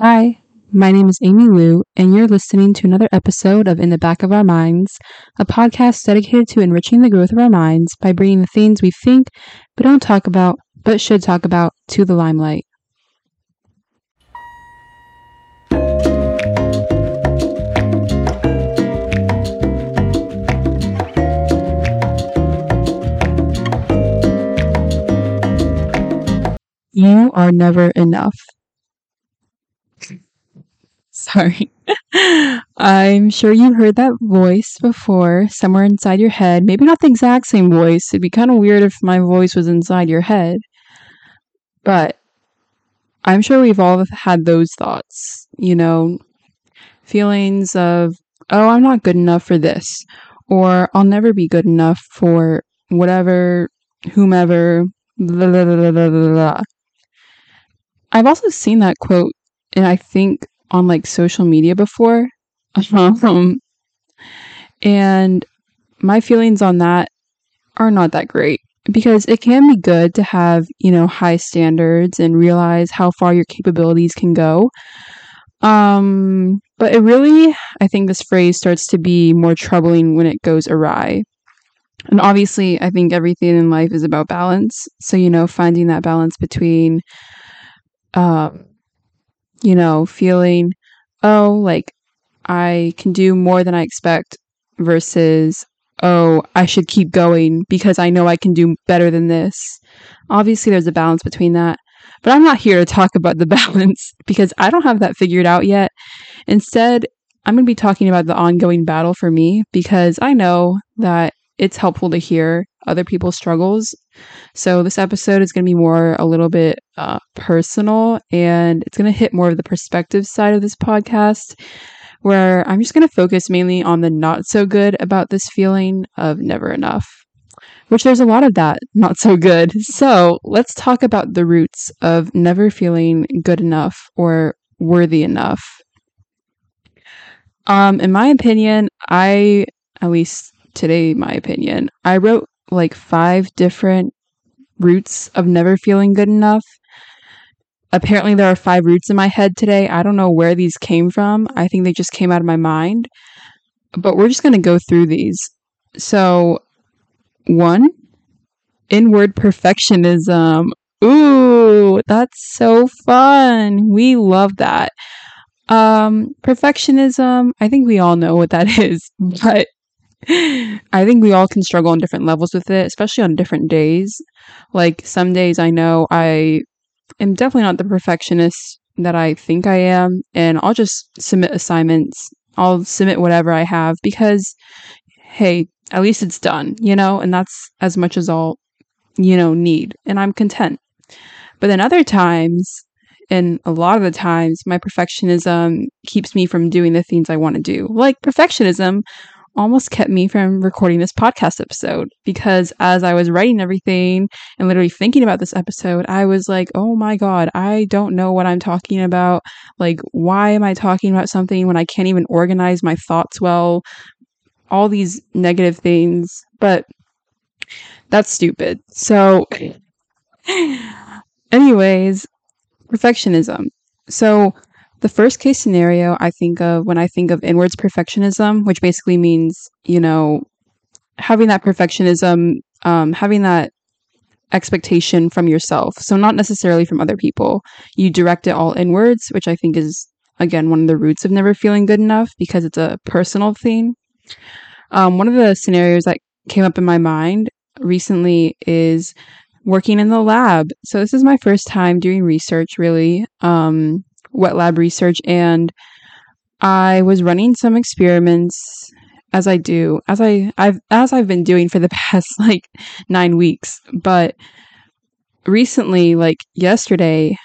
Hi, my name is Amy Liu, and you're listening to another episode of In the Back of Our Minds, a podcast dedicated to enriching the growth of our minds by bringing the things we think but don't talk about, but should talk about, to the limelight. You are never enough. Sorry. I'm sure you've heard that voice before, somewhere inside your head. Maybe not the exact same voice. It'd be kind of weird if my voice was inside your head. But I'm sure we've all had those thoughts, you know, feelings of, oh, I'm not good enough for this, or I'll never be good enough for whatever, whomever, blah, blah, blah, blah, blah, blah. I've also seen that quote, and I think on like social media before. Um, and my feelings on that are not that great because it can be good to have, you know, high standards and realize how far your capabilities can go. Um, but it really, I think this phrase starts to be more troubling when it goes awry. And obviously, I think everything in life is about balance. So, you know, finding that balance between um you know, feeling, oh, like I can do more than I expect versus, oh, I should keep going because I know I can do better than this. Obviously, there's a balance between that. But I'm not here to talk about the balance because I don't have that figured out yet. Instead, I'm going to be talking about the ongoing battle for me because I know that it's helpful to hear other people's struggles. So this episode is going to be more a little bit uh, personal and it's going to hit more of the perspective side of this podcast where I'm just going to focus mainly on the not so good about this feeling of never enough. Which there's a lot of that not so good. So let's talk about the roots of never feeling good enough or worthy enough. Um, in my opinion, I, at least today, my opinion, I wrote like five different roots of never feeling good enough. Apparently, there are five roots in my head today. I don't know where these came from. I think they just came out of my mind. But we're just going to go through these. So, one, inward perfectionism. Ooh, that's so fun. We love that. Um, perfectionism, I think we all know what that is, but I think we all can struggle on different levels with it, especially on different days. Like some days I know I am definitely not the perfectionist that I think I am, and I'll just submit assignments. I'll submit whatever I have because, hey, at least it's done, you know, and that's as much as I'll, you know, need, and I'm content. But then other times, and a lot of the times, my perfectionism keeps me from doing the things I want to do. Like perfectionism almost kept me from recording this podcast episode because as I was writing everything and literally thinking about this episode, I was like, oh my God, I don't know what I'm talking about. Like, why am I talking about something when I can't even organize my thoughts well? All these negative things. But that's stupid. So, anyways, perfectionism. So, the first case scenario I think of when I think of inwards perfectionism, which basically means, you know, having that perfectionism, um, having that expectation from yourself. So, not necessarily from other people. You direct it all inwards, which I think is, again, one of the roots of never feeling good enough because it's a personal thing. Um, one of the scenarios that came up in my mind recently is working in the lab. So, this is my first time doing research, really. Um, wet lab research and I was running some experiments as I do, as I I've as I've been doing for the past like 9 weeks, but recently like yesterday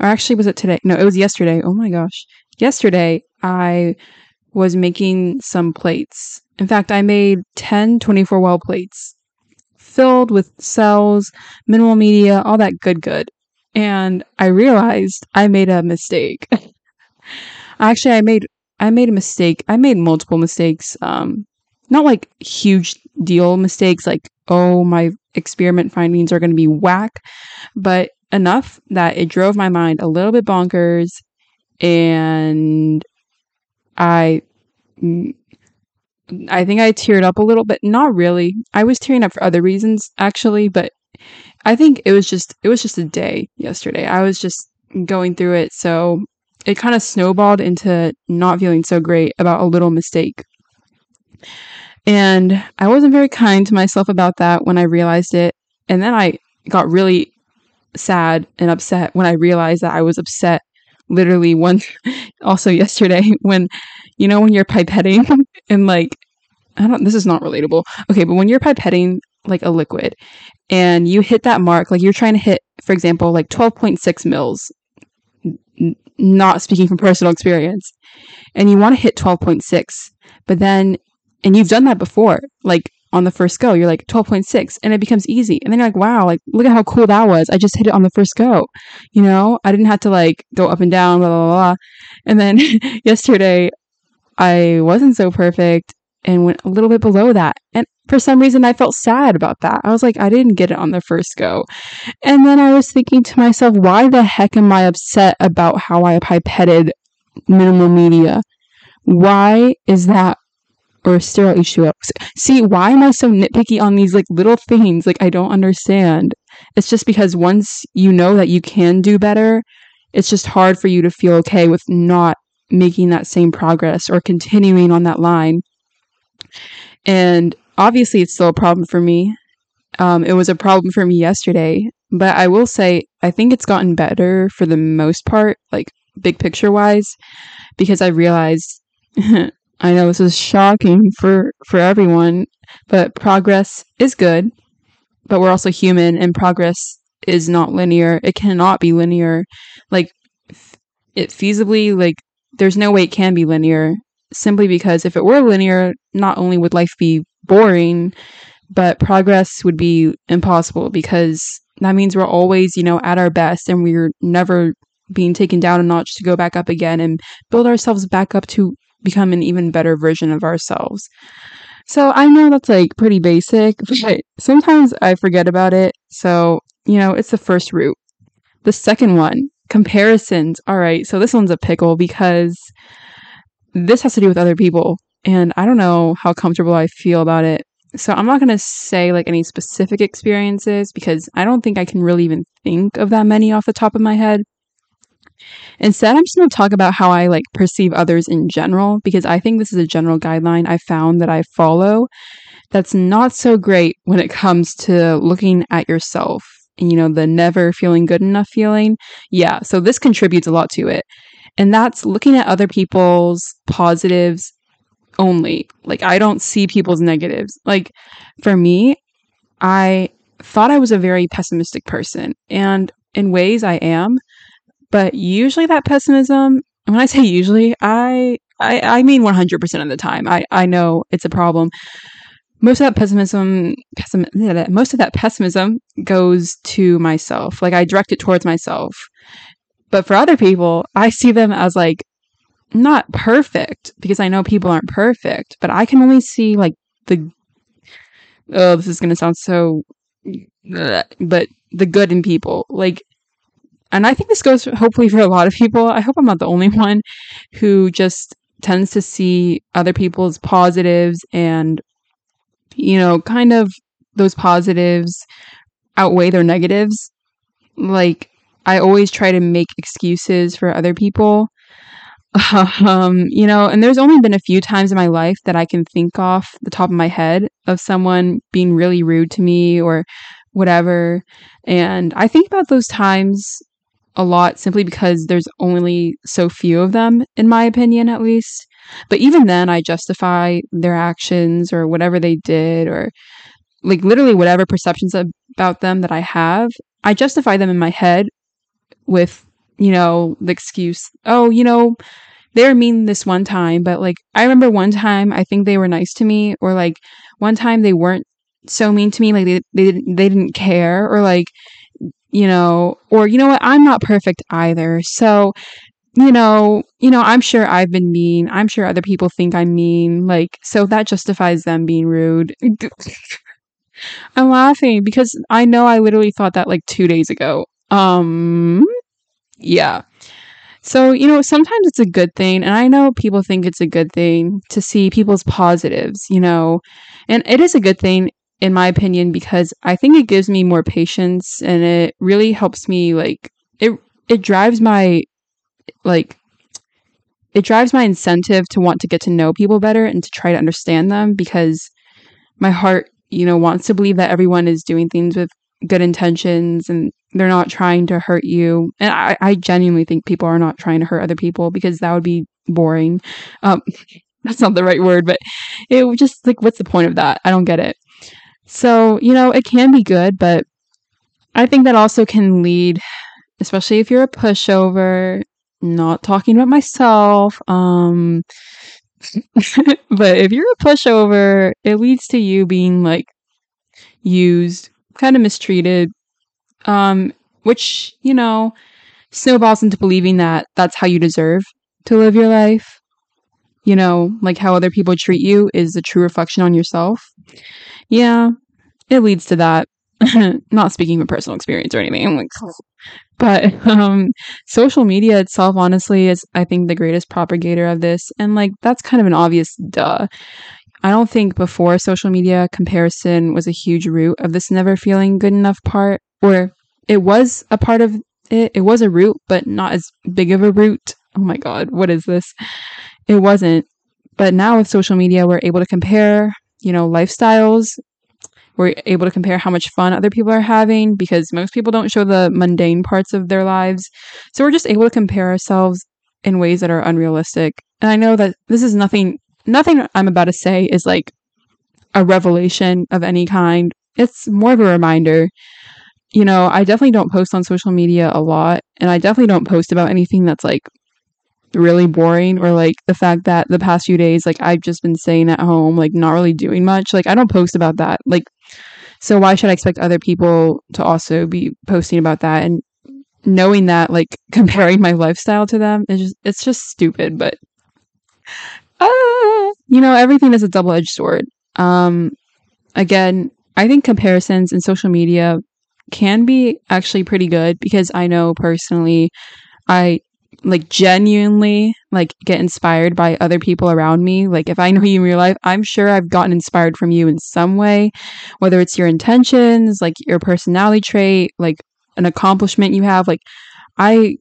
or actually was it today? No, it was yesterday. Oh my gosh. Yesterday I was making some plates. In fact, I made 10 24 well plates filled with cells, minimal media, all that good good and I realized I made a mistake. Actually, I made I made a mistake. I made multiple mistakes. Um, not like huge deal mistakes, like oh my experiment findings are going to be whack, but enough that it drove my mind a little bit bonkers, and I I think I teared up a little bit. Not really. I was tearing up for other reasons actually, but I think it was just it was just a day yesterday. I was just going through it, so it kind of snowballed into not feeling so great about a little mistake. And I wasn't very kind to myself about that when I realized it. And then I got really sad and upset when I realized that I was upset literally once also yesterday when you know when you're pipetting and like I don't this is not relatable. Okay, but when you're pipetting like a liquid and you hit that mark like you're trying to hit for example like 12.6 mils n- not speaking from personal experience and you want to hit 12.6 but then and you've done that before like on the first go. You're like 12.6 and it becomes easy. And then you're like, wow, like look at how cool that was. I just hit it on the first go. You know, I didn't have to like go up and down, blah, blah, blah. And then yesterday I wasn't so perfect and went a little bit below that. And for some reason I felt sad about that. I was like, I didn't get it on the first go. And then I was thinking to myself, why the heck am I upset about how I pipetted minimal media? Why is that or sterile H2O. See, why am I so nitpicky on these like little things? Like I don't understand. It's just because once you know that you can do better, it's just hard for you to feel okay with not making that same progress or continuing on that line. And obviously, it's still a problem for me. Um, it was a problem for me yesterday, but I will say I think it's gotten better for the most part, like big picture wise, because I realized I know this is shocking for for everyone, but progress is good. But we're also human and progress is not linear. It cannot be linear. Like it feasibly like there's no way it can be linear simply because if it were linear, not only would life be boring, but progress would be impossible because that means we're always, you know, at our best and we're never being taken down a notch to go back up again and build ourselves back up to become an even better version of ourselves. So I know that's like pretty basic, but sometimes I forget about it. So, you know, it's the first root. The second one, comparisons. All right, so this one's a pickle because this has to do with other people. And I don't know how comfortable I feel about it. So I'm not going to say like any specific experiences because I don't think I can really even think of that many off the top of my head. Instead, I'm just going to talk about how I like perceive others in general because I think this is a general guideline I found that I follow that's not so great when it comes to looking at yourself. You know, the never feeling good enough feeling. Yeah, so this contributes a lot to it. And that's looking at other people's positives only. Like, I don't see people's negatives. Like, for me, I thought I was a very pessimistic person. And in ways, I am. But usually that pessimism, when I say usually, I I, I mean 100% of the time. I, I know it's a problem. Most of that pessimism, pessim- most of that pessimism goes to myself. Like I direct it towards myself. But for other people, I see them as like not perfect because I know people aren't perfect, but I can only see like the oh, this is going to sound so but the good in people. Like and I think this goes hopefully for a lot of people. I hope I'm not the only one who just tends to see other people's positives and, you know, kind of those positives outweigh their negatives. Like, I always try to make excuses for other people. Um, you know, and there's only been a few times in my life that I can think off the top of my head of someone being really rude to me or whatever. And I think about those times a lot simply because there's only so few of them, in my opinion, at least. But even then, I justify their actions or whatever they did, or like literally whatever perceptions about them that I have. I justify them in my head with, you know, the excuse, oh, you know, they were mean this one time, but like I remember one time I think they were nice to me, or like one time they weren't so mean to me, like they they didn't they didn't care, or like you know, or you know what, I'm not perfect either. So, you know, you know, I'm sure I've been mean. I'm sure other people think I'm mean. Like, so that justifies them being rude. I'm laughing because I know I literally thought that like 2 days ago. Um yeah. So, you know, sometimes it's a good thing, and I know people think it's a good thing to see people's positives, you know, and it is a good thing in my opinion because I think it gives me more patience and it really helps me like it it drives my like it drives my incentive to want to get to know people better and to try to understand them because my heart, you know, wants to believe that everyone is doing things with good intentions and they're not trying to hurt you. And I, I genuinely think people are not trying to hurt other people because that would be boring. Um, that's not the right word, but it just like, what's the point of that? I don't get it. So, you know, it can be good, but I think that also can lead, especially if you're a pushover, not talking about myself, um, but if you're a pushover, it leads to you being like used, kind of mistreated, um, which, you know, snowballs into believing that that's how you deserve to live your life. You know, like how other people treat you is a true reflection on yourself. Yeah, it leads to that. Not speaking from personal experience or anything. I'm like, but um, social media itself, honestly, is I think the greatest propagator of this, and like that's kind of an obvious duh. I don't think before social media comparison was a huge root of this never feeling good enough part, or it was a part of it. It was a root, but not as big of a root. Oh my god, what is this? It wasn't. But now with social media, we're able to compare, you know, lifestyles. We're able to compare how much fun other people are having because most people don't show the mundane parts of their lives. So we're just able to compare ourselves in ways that are unrealistic. And I know that this is nothing nothing I'm about to say is like a revelation of any kind. It's more of a reminder. You know, I definitely don't post on social media a lot, and I definitely don't post about anything that's like really boring or like the fact that the past few days like I've just been staying at home, like not really doing much. Like I don't post about that. Like so why should I expect other people to also be posting about that and knowing that like comparing my lifestyle to them is just it's just stupid, but uh, you know, everything is a double-edged sword. Um again, I think comparisons in social media can be actually pretty good because I know personally I like genuinely like get inspired by other people around me. Like if I know you in real life, I'm sure I've gotten inspired from you in some way, whether it's your intentions, like your personality trait, like an accomplishment you have. Like I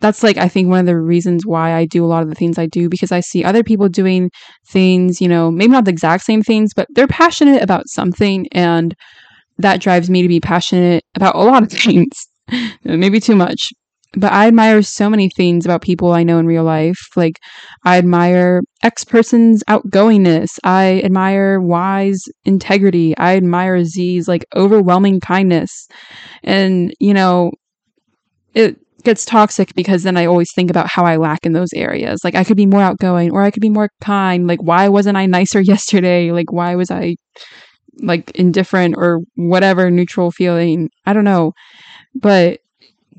that's like I think one of the reasons why I do a lot of the things I do because I see other people doing things, you know, maybe not the exact same things, but they're passionate about something and that drives me to be passionate about a lot of things. maybe too much but I admire so many things about people I know in real life. Like, I admire X person's outgoingness. I admire Y's integrity. I admire Z's like overwhelming kindness. And, you know, it gets toxic because then I always think about how I lack in those areas. Like, I could be more outgoing or I could be more kind. Like, why wasn't I nicer yesterday? Like, why was I like indifferent or whatever neutral feeling? I don't know. But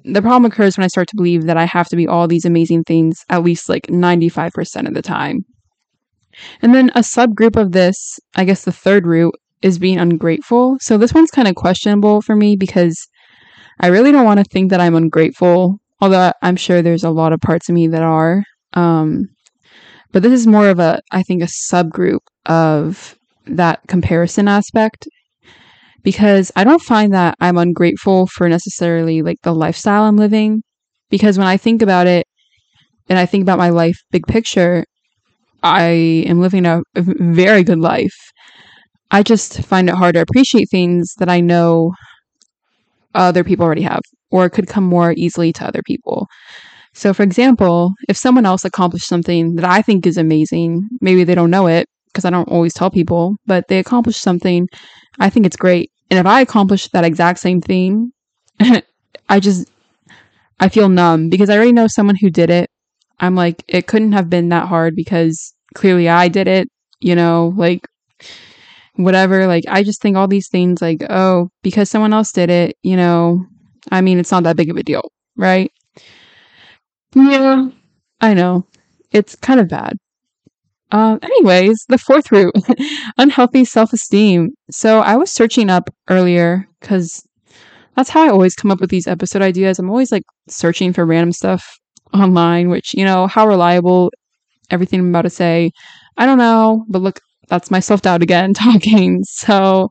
the problem occurs when I start to believe that I have to be all these amazing things at least like 95% of the time. And then a subgroup of this, I guess the third root, is being ungrateful. So this one's kind of questionable for me because I really don't want to think that I'm ungrateful, although I'm sure there's a lot of parts of me that are. Um, but this is more of a, I think, a subgroup of that comparison aspect because I don't find that I'm ungrateful for necessarily like the lifestyle I'm living. Because when I think about it and I think about my life big picture, I am living a, very good life. I just find it hard to appreciate things that I know other people already have or could come more easily to other people. So, for example, if someone else accomplished something that I think is amazing, maybe they don't know it because I don't always tell people, but they accomplished something, I think it's great. And if I accomplish that exact same thing, I just I feel numb because I already know someone who did it. I'm like it couldn't have been that hard because clearly I did it, you know, like whatever, like I just think all these things like, oh, because someone else did it, you know, I mean, it's not that big of a deal, right? Yeah. I know. It's kind of bad. Um, anyways, the fourth root, unhealthy self esteem. So I was searching up earlier because that's how I always come up with these episode ideas. I'm always like searching for random stuff online, which, you know, how reliable everything I'm about to say, I don't know. But look, that's my self doubt again talking. So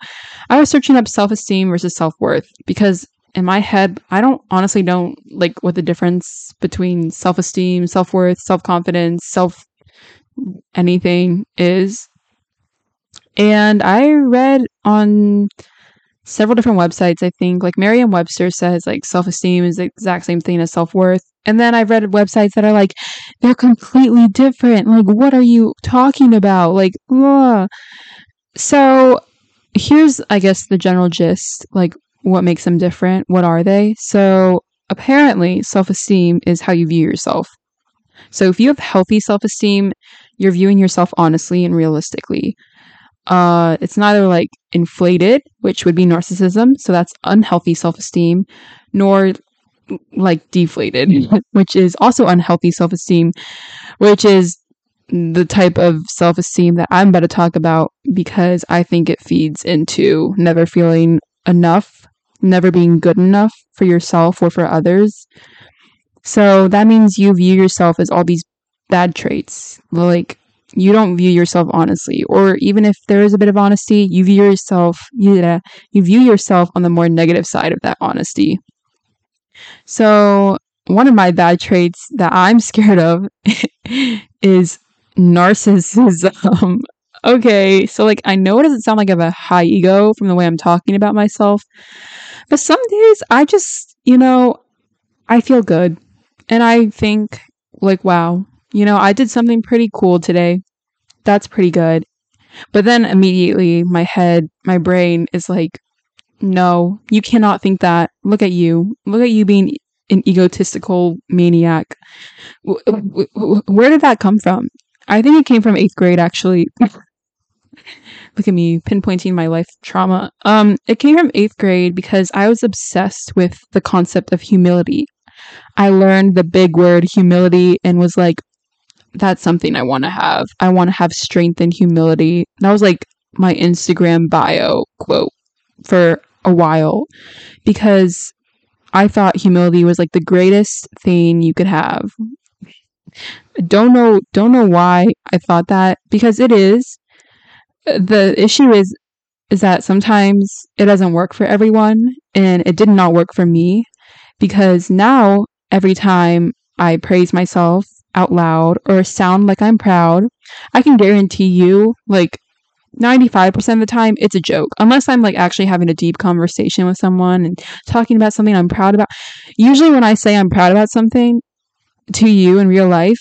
I was searching up self esteem versus self worth because in my head, I don't honestly don't like what the difference between self esteem, self worth, self confidence, self anything is. And I read on several different websites, I think, like Merriam Webster says like self esteem is the exact same thing as self worth. And then I've read websites that are like, they're completely different. Like, what are you talking about? Like, ugh. so here's, I guess, the general gist. Like, what makes them different? What are they? So apparently, self esteem is how you view yourself. So if you have healthy self esteem, you're viewing yourself honestly and realistically. Uh, it's neither like inflated, which would be narcissism, so that's unhealthy self esteem, nor like deflated, which is also unhealthy self esteem, which is the type of self esteem that I'm about to talk about because I think it feeds into never feeling enough, never being good enough for yourself or for others. So that means you view yourself as all these bad traits. Like you don't view yourself honestly, or even if there is a bit of honesty, you view yourself you, you view yourself on the more negative side of that honesty. So, one of my bad traits that I'm scared of is narcissism. okay, so like I know it doesn't sound like I have a high ego from the way I'm talking about myself, but some days I just, you know, I feel good and I think like wow, you know, I did something pretty cool today. That's pretty good. But then immediately my head, my brain is like no, you cannot think that. Look at you. Look at you being an egotistical maniac. Where did that come from? I think it came from eighth grade, actually. Look at me pinpointing my life trauma. Um, it came from eighth grade because I was obsessed with the concept of humility. I learned the big word humility and was like, that's something I want to have. I want to have strength and humility. That was like my Instagram bio quote for a while because I thought humility was like the greatest thing you could have. Don't know don't know why I thought that because it is. The issue is is that sometimes it doesn't work for everyone and it did not work for me because now every time I praise myself out loud or sound like I'm proud, I can guarantee you like 95% of the time it's a joke. Unless i'm like actually having a deep conversation with someone and talking about something i'm proud about. Usually when i say i'm proud about something to you in real life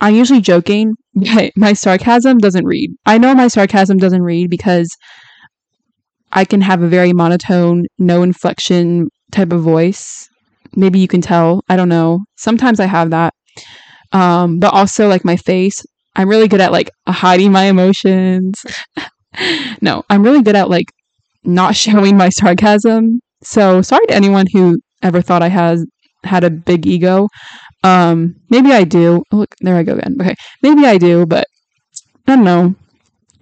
i'm usually joking but my sarcasm doesn't read. I know my sarcasm doesn't read because i can have a very monotone no inflection type of voice maybe you can tell i don't know sometimes i have that um but also like my face I'm really good at like hiding my emotions. no, I'm really good at like not showing my sarcasm. So sorry to anyone who ever thought I has had a big ego. Um, maybe I do. Oh, look, there I go again. Okay, maybe I do, but I don't know.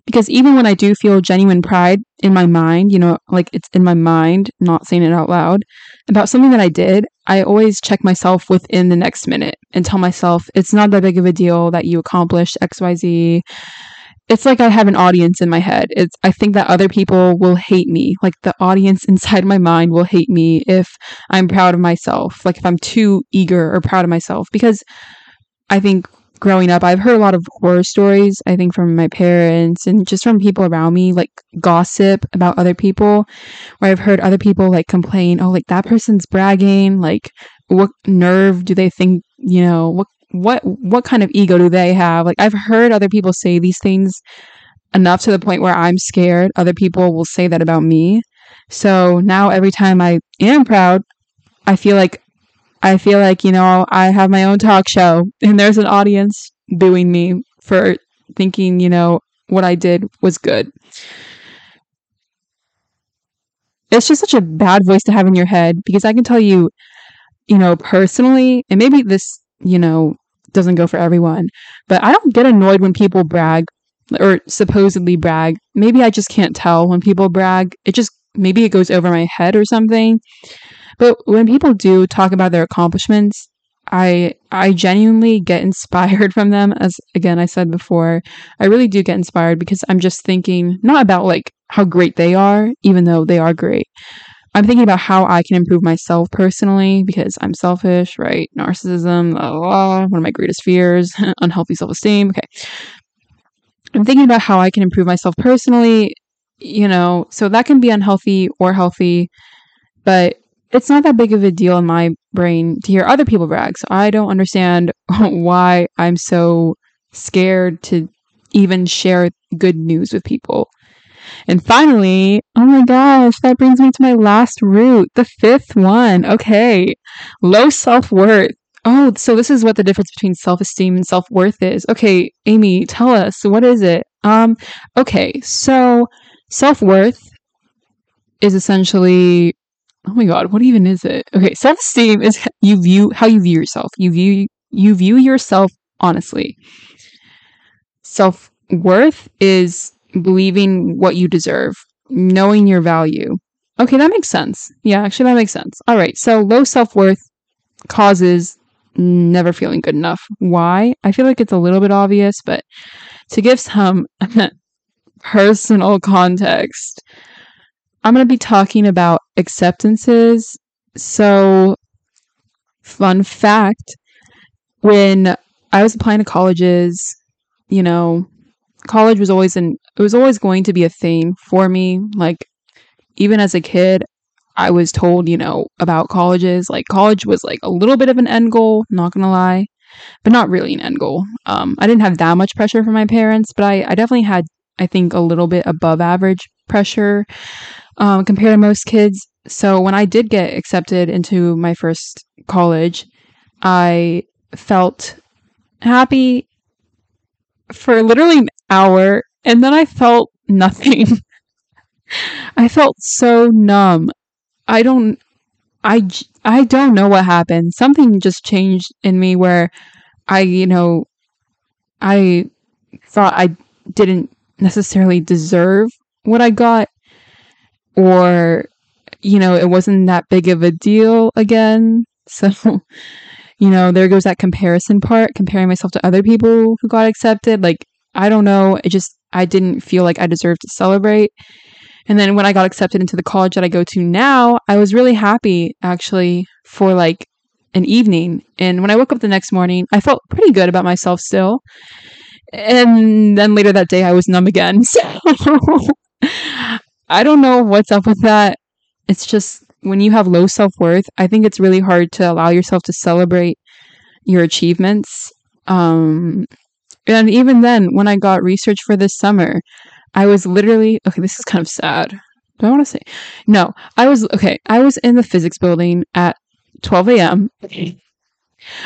Because even when I do feel genuine pride in my mind, you know, like it's in my mind, not saying it out loud, about something that I did, I always check myself within the next minute and tell myself it's not that big of a deal that you accomplished XYZ. It's like I have an audience in my head. It's I think that other people will hate me. Like the audience inside my mind will hate me if I'm proud of myself. Like if I'm too eager or proud of myself because I think growing up, I've heard a lot of horror stories, I think from my parents and just from people around me, like gossip about other people, where I've heard other people like complain, oh, like that person's bragging, like what nerve do they think, you know, what what what kind of ego do they have? Like I've heard other people say these things enough to the point where I'm scared other people will say that about me. So now every time I am proud, I feel like I feel like, you know, I have my own talk show and there's an audience booing me for thinking, you know, what I did was good. It's just such a bad voice to have in your head because I can tell you, you know, personally, and maybe this, you know, doesn't go for everyone, but I don't get annoyed when people brag or supposedly brag. Maybe I just can't tell when people brag. It just maybe it goes over my head or something. But when people do talk about their accomplishments, I I genuinely get inspired from them as again I said before. I really do get inspired because I'm just thinking not about like how great they are even though they are great. I'm thinking about how I can improve myself personally because I'm selfish, right? Narcissism, blah, blah, blah, one of my greatest fears, unhealthy self-esteem. Okay. I'm thinking about how I can improve myself personally, you know, so that can be unhealthy or healthy, but it's not that big of a deal in my brain to hear other people brag. So I don't understand why I'm so scared to even share good news with people. And finally, oh my gosh, that brings me to my last root, the fifth one. Okay, low self worth. Oh, so this is what the difference between self esteem and self worth is. Okay, Amy, tell us, what is it? Um, okay, so self worth is essentially oh my god what even is it? Okay self-esteem is you view how you view yourself. You view you view yourself honestly. Self-worth is believing what you deserve knowing your value. Okay that makes sense. Yeah actually that makes sense. All right so low self-worth causes never feeling good enough. Why? I feel like it's a little bit obvious but to give some personal context I'm going to be talking about acceptances. So, fun fact when I was applying to colleges, you know, college was always an it was always going to be a thing for me. Like even as a kid, I was told, you know, about colleges. Like college was like a little bit of an end goal, not gonna lie, but not really an end goal. Um, I didn't have that much pressure from my parents, but I, I definitely had, I think, a little bit above average pressure um, compared to most kids. So when I did get accepted into my first college, I felt happy for literally an hour and then I felt nothing. I felt so numb. I don't I I don't know what happened. Something just changed in me where I, you know, I thought I didn't necessarily deserve what I got or you know it wasn't that big of a deal again. So you know there goes that comparison part comparing myself to other people who got accepted. Like i don't know. It just i didn't feel like i deserved to celebrate. And then when i got accepted into the college that i go to now i was really happy actually for like an evening. And when i woke up the next morning i felt pretty good about myself still. And then later that day i was numb again. So I don't know what's up with that. It's just when you have low self worth, I think it's really hard to allow yourself to celebrate your achievements. Um, and even then, when I got research for this summer, I was literally okay. This is kind of sad. Do I want to say no? I was okay. I was in the physics building at 12 a.m.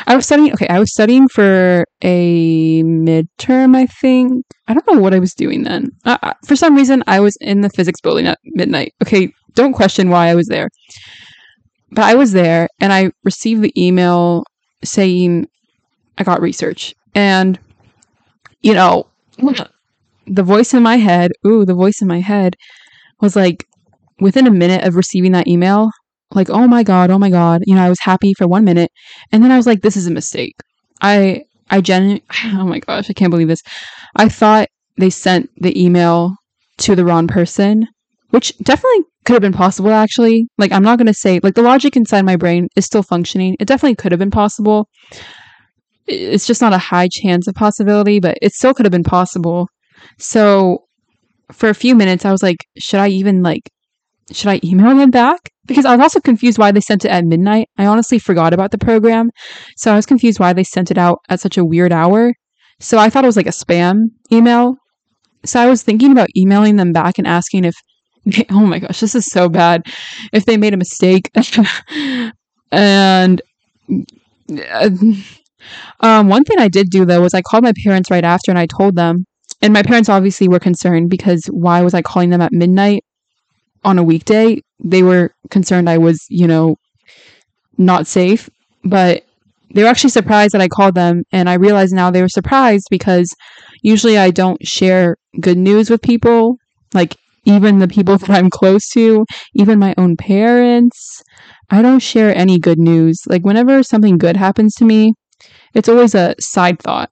I was studying. Okay, I was studying for a midterm. I think I don't know what I was doing then. Uh, for some reason, I was in the physics building at midnight. Okay, don't question why I was there, but I was there, and I received the email saying I got research, and you know, the voice in my head. Ooh, the voice in my head was like, within a minute of receiving that email, like, oh my God, oh my God. You know, I was happy for one minute. And then I was like, this is a mistake. I, I genuinely, oh my gosh, I can't believe this. I thought they sent the email to the wrong person, which definitely could have been possible actually. Like, I'm not going to say, like, the logic inside my brain is still functioning. It definitely could have been possible. It's just not a high chance of possibility, but it still could have been possible. So, for a few minutes, I was like, should I even, like, should I email them back? Because I was also confused why they sent it at midnight. I honestly forgot about the program. So I was confused why they sent it out at such a weird hour. So I thought it was like a spam email. So I was thinking about emailing them back and asking if, oh my gosh, this is so bad, if they made a mistake. and uh, um, one thing I did do though was I called my parents right after and I told them. And my parents obviously were concerned because why was I calling them at midnight on a weekday, they were concerned I was, you know, not safe. But they were actually surprised that I called them. And I realized now they were surprised because usually I don't share good news with people, like even the people that I'm close to, even my own parents. I don't share any good news. Like, whenever something good happens to me, it's always a side thought.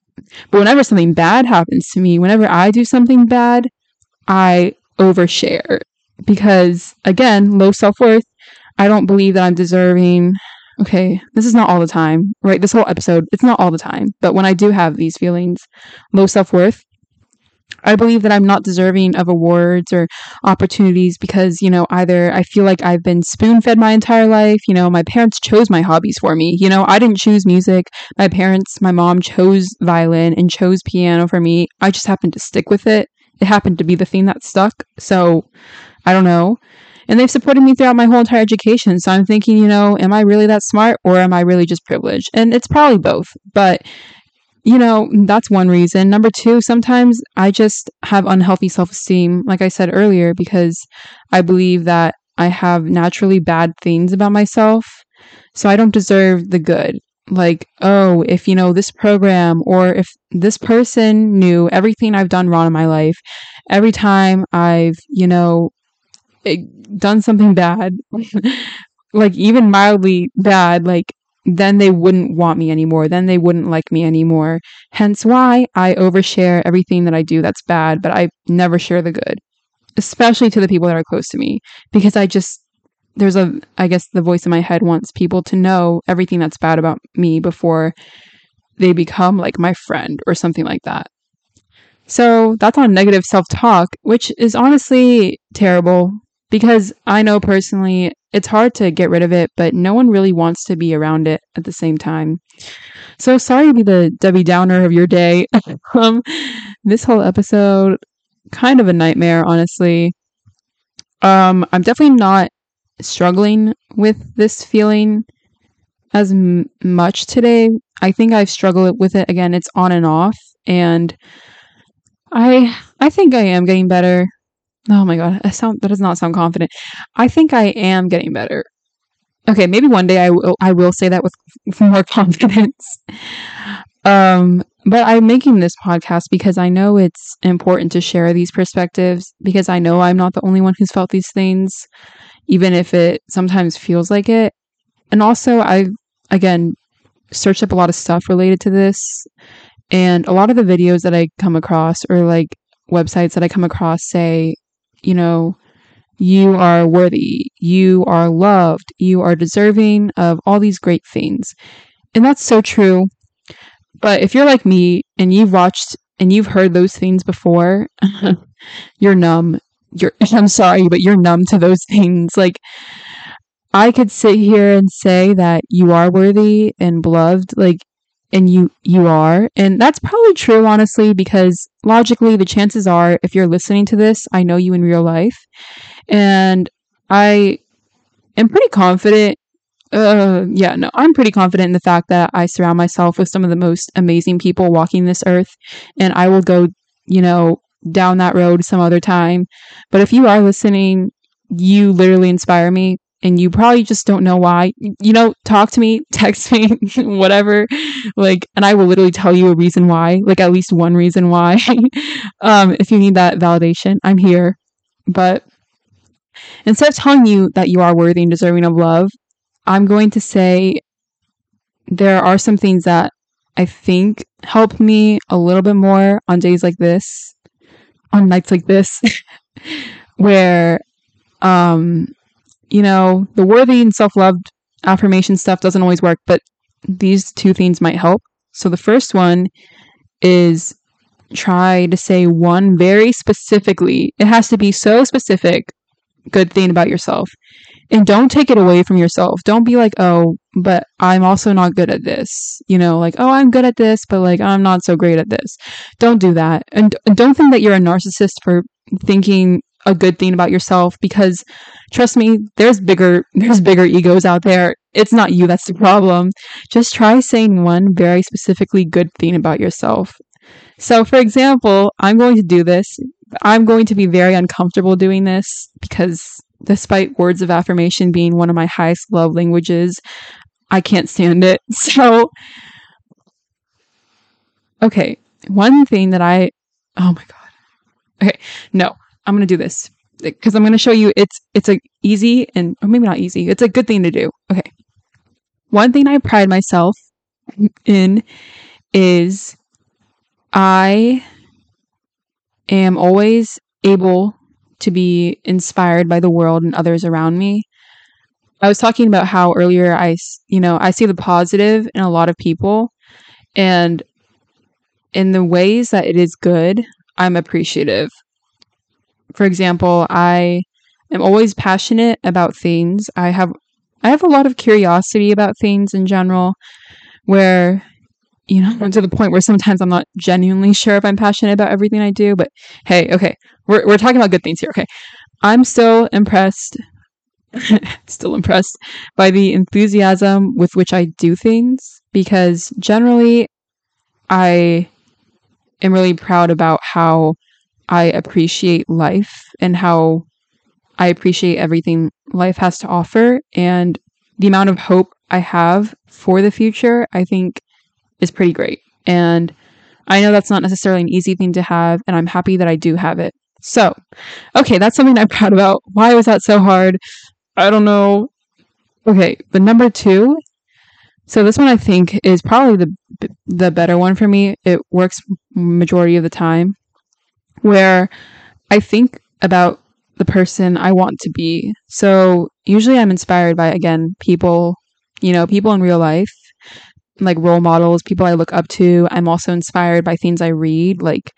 But whenever something bad happens to me, whenever I do something bad, I overshare because, again, low self worth. I don't believe that I'm deserving. Okay, this is not all the time, right? This whole episode, it's not all the time. But when I do have these feelings, low self worth, I believe that I'm not deserving of awards or opportunities because, you know, either I feel like I've been spoon fed my entire life, you know, my parents chose my hobbies for me. You know, I didn't choose music. My parents, my mom chose violin and chose piano for me. I just happened to stick with it. It happened to be the thing that stuck. So I don't know. And they've supported me throughout my whole entire education. So I'm thinking, you know, am I really that smart or am I really just privileged? And it's probably both. But you know, that's one reason. Number two, sometimes I just have unhealthy self esteem, like I said earlier, because I believe that I have naturally bad things about myself. So I don't deserve the good. Like, oh, if you know this program or if this person knew everything I've done wrong in my life, every time I've, you know, done something bad, like even mildly bad, like then they wouldn't want me anymore. Then they wouldn't like me anymore. Hence why I overshare everything that I do that's bad, but I never share the good, especially to the people that are close to me, because I just, there's a, I guess the voice in my head wants people to know everything that's bad about me before they become like my friend or something like that. So that's on negative self talk, which is honestly terrible because I know personally it's hard to get rid of it, but no one really wants to be around it at the same time. So sorry to be the Debbie Downer of your day. um, this whole episode, kind of a nightmare, honestly. Um, I'm definitely not struggling with this feeling as m- much today. I think I've struggled with it again. It's on and off, and I I think I am getting better. Oh my god, I sound that does not sound confident. I think I am getting better. Okay, maybe one day I will I will say that with more confidence. Um, but I'm making this podcast because I know it's important to share these perspectives because I know I'm not the only one who's felt these things, even if it sometimes feels like it. And also, I've again searched up a lot of stuff related to this, and a lot of the videos that I come across or like websites that I come across say you know, you are worthy, you are loved, you are deserving of all these great things. And that's so true. But if you're like me and you've watched and you've heard those things before, you're numb. You're I'm sorry, but you're numb to those things. Like I could sit here and say that you are worthy and beloved, like and you you are and that's probably true honestly because logically the chances are if you're listening to this i know you in real life. And i am pretty confident uh yeah no i'm pretty confident in the fact that i surround myself with some of the most amazing people walking this earth and i will go you know down that road some other time. But if you are listening you literally inspire me and you probably just don't know why, you know, talk to me, text me, whatever. Like, and I will literally tell you a reason why, like at least one reason why. um, if you need that validation, I'm here. But instead of telling you that you are worthy and deserving of love, I'm going to say there are some things that I think help me a little bit more on days like this, on nights like this, where um you know, the worthy and self loved affirmation stuff doesn't always work, but these two things might help. So the first one is try to say one very specifically, it has to be so specific, good thing about yourself. And don't take it away from yourself. Don't be like, oh, but I'm also not good at this. You know, like, oh, I'm good at this, but like, I'm not so great at this. Don't do that. And don't think that you're a narcissist for thinking a good thing about yourself because trust me there's bigger there's bigger egos out there. It's not you that's the problem. Just try saying one very specifically good thing about yourself. So for example i'm going to do this. I'm going to be very uncomfortable doing this because despite words of affirmation being one of my highest love languages i can't stand it. So okay one thing that i oh my god. Okay no I'm going to do this. because I'm going to show you it's it's a easy and or maybe not easy. It's a good thing to do. Okay. One thing I pride myself in is I am always able to be inspired by the world and others around me. I was talking about how earlier I, you know, I see the positive in a lot of people and in the ways that it is good, I'm appreciative. For example, I am always passionate about things. I have I have a lot of curiosity about things in general where you know, to the point where sometimes I'm not genuinely sure if I'm passionate about everything I do, but hey, okay. We're we're talking about good things here, okay. I'm still impressed still impressed by the enthusiasm with which I do things because generally I am really proud about how I appreciate life and how I appreciate everything life has to offer and the amount of hope I have for the future I think is pretty great. And I know that's not necessarily an easy thing to have and I'm happy that I do have it. So, okay, that's something I'm proud about. Why was that so hard? I don't know. Okay, but number two. So this one I think is probably the the better one for me. It works majority of the time, where I think about the person I want to be. So usually I'm inspired by again people, you know, people in real life, like role models, people I look up to. I'm also inspired by things I read, like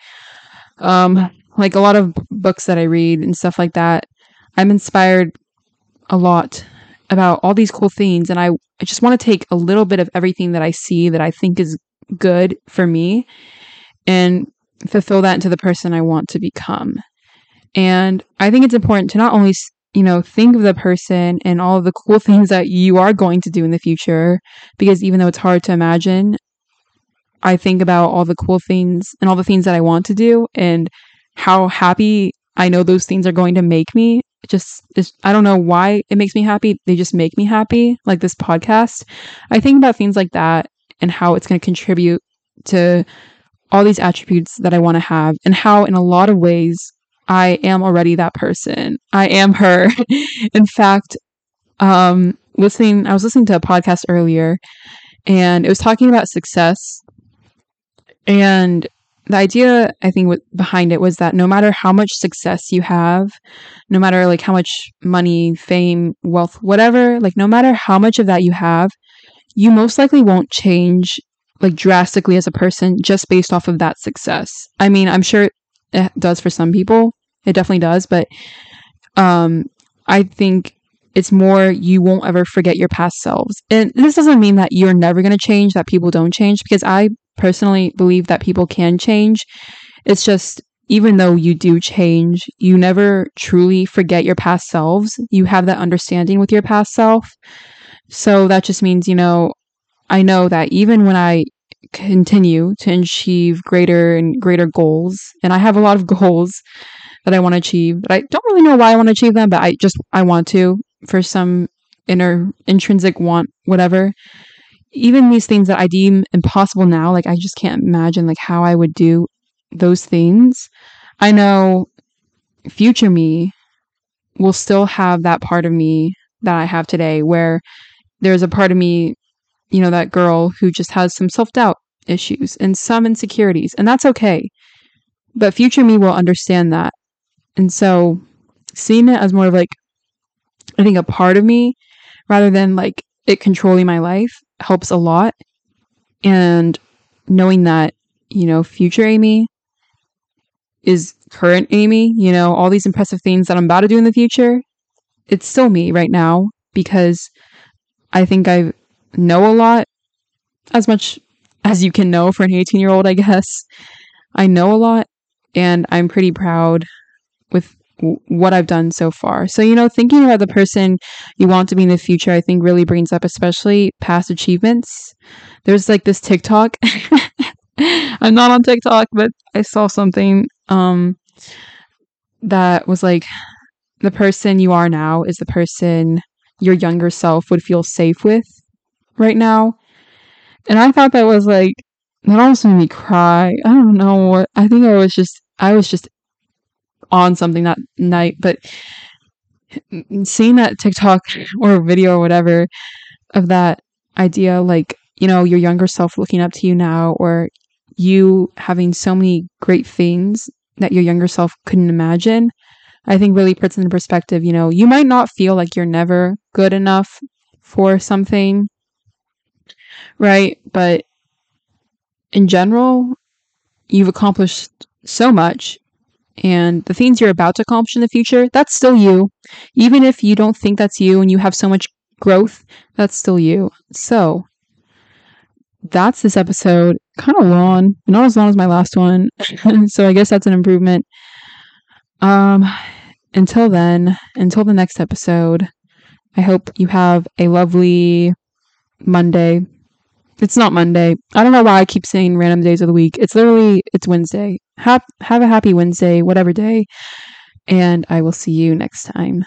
um like a lot of books that I read and stuff like that. I'm inspired a lot about all these cool things and I, I just want to take a little bit of everything that I see that I think is good for me and fulfill that into the person I want to become. And I think it's important to not only, you know, think of the person and all of the cool things that you are going to do in the future, because even though it's hard to imagine, I think about all the cool things and all the things that I want to do and how happy I know those things are going to make me just I don't know why it makes me happy. They just make me happy, like this podcast. I think about things like that and how it's going to contribute to all these attributes that I want to have, and how, in a lot of ways, I am already that person. I am her. in fact, um, listening, I was listening to a podcast earlier, and it was talking about success, and the idea I think behind it was that no matter how much success you have, no matter like how much money, fame, wealth, whatever, like no matter how much of that you have, you most likely won't change like drastically as a person just based off of that success. I mean, I'm sure it does for some people. It definitely does, but um I think it's more you won't ever forget your past selves. And this doesn't mean that you're never going to change, that people don't change because I personally believe that people can change. It's just even though you do change, you never truly forget your past selves. You have that understanding with your past self. So that just means, you know, I know that even when I continue to achieve greater and greater goals, and I have a lot of goals that I want to achieve, but I don't really know why I want to achieve them, but I just I want to for some inner intrinsic want whatever even these things that I deem impossible now, like I just can't imagine like how I would do those things. I know future me will still have that part of me that I have today where there's a part of me, you know, that girl who just has some self-doubt issues and some insecurities, and that's okay. But future me will understand that. And so seeing it as more of like I think a part of me rather than like it controlling my life helps a lot. And knowing that, you know, future Amy is current Amy, you know, all these impressive things that I'm about to do in the future, it's still me right now because I think I know a lot, as much as you can know for an 18 year old, I guess. I know a lot and I'm pretty proud with what I've done so far. So, you know, thinking about the person you want to be in the future, I think really brings up especially past achievements. There's like this TikTok. I'm not on TikTok, but I saw something um that was like the person you are now is the person your younger self would feel safe with right now. And I thought that was like that almost made me cry. I don't know what I think I was just I was just on something that night, but seeing that TikTok or video or whatever of that idea, like, you know, your younger self looking up to you now, or you having so many great things that your younger self couldn't imagine, I think really puts into perspective, you know, you might not feel like you're never good enough for something, right? But in general, you've accomplished so much and the things you're about to accomplish in the future, that's still you. Even if you don't think that's you and you have so much growth, that's still you. So, that's this episode. Kind of long, not as long as my last one. so, I guess that's an improvement. Um, until then, until the next episode, I hope you have a lovely Monday. It's not Monday. I don't know why I keep saying random days of the week. It's literally it's Wednesday. Have have a happy Wednesday, whatever day, and I will see you next time.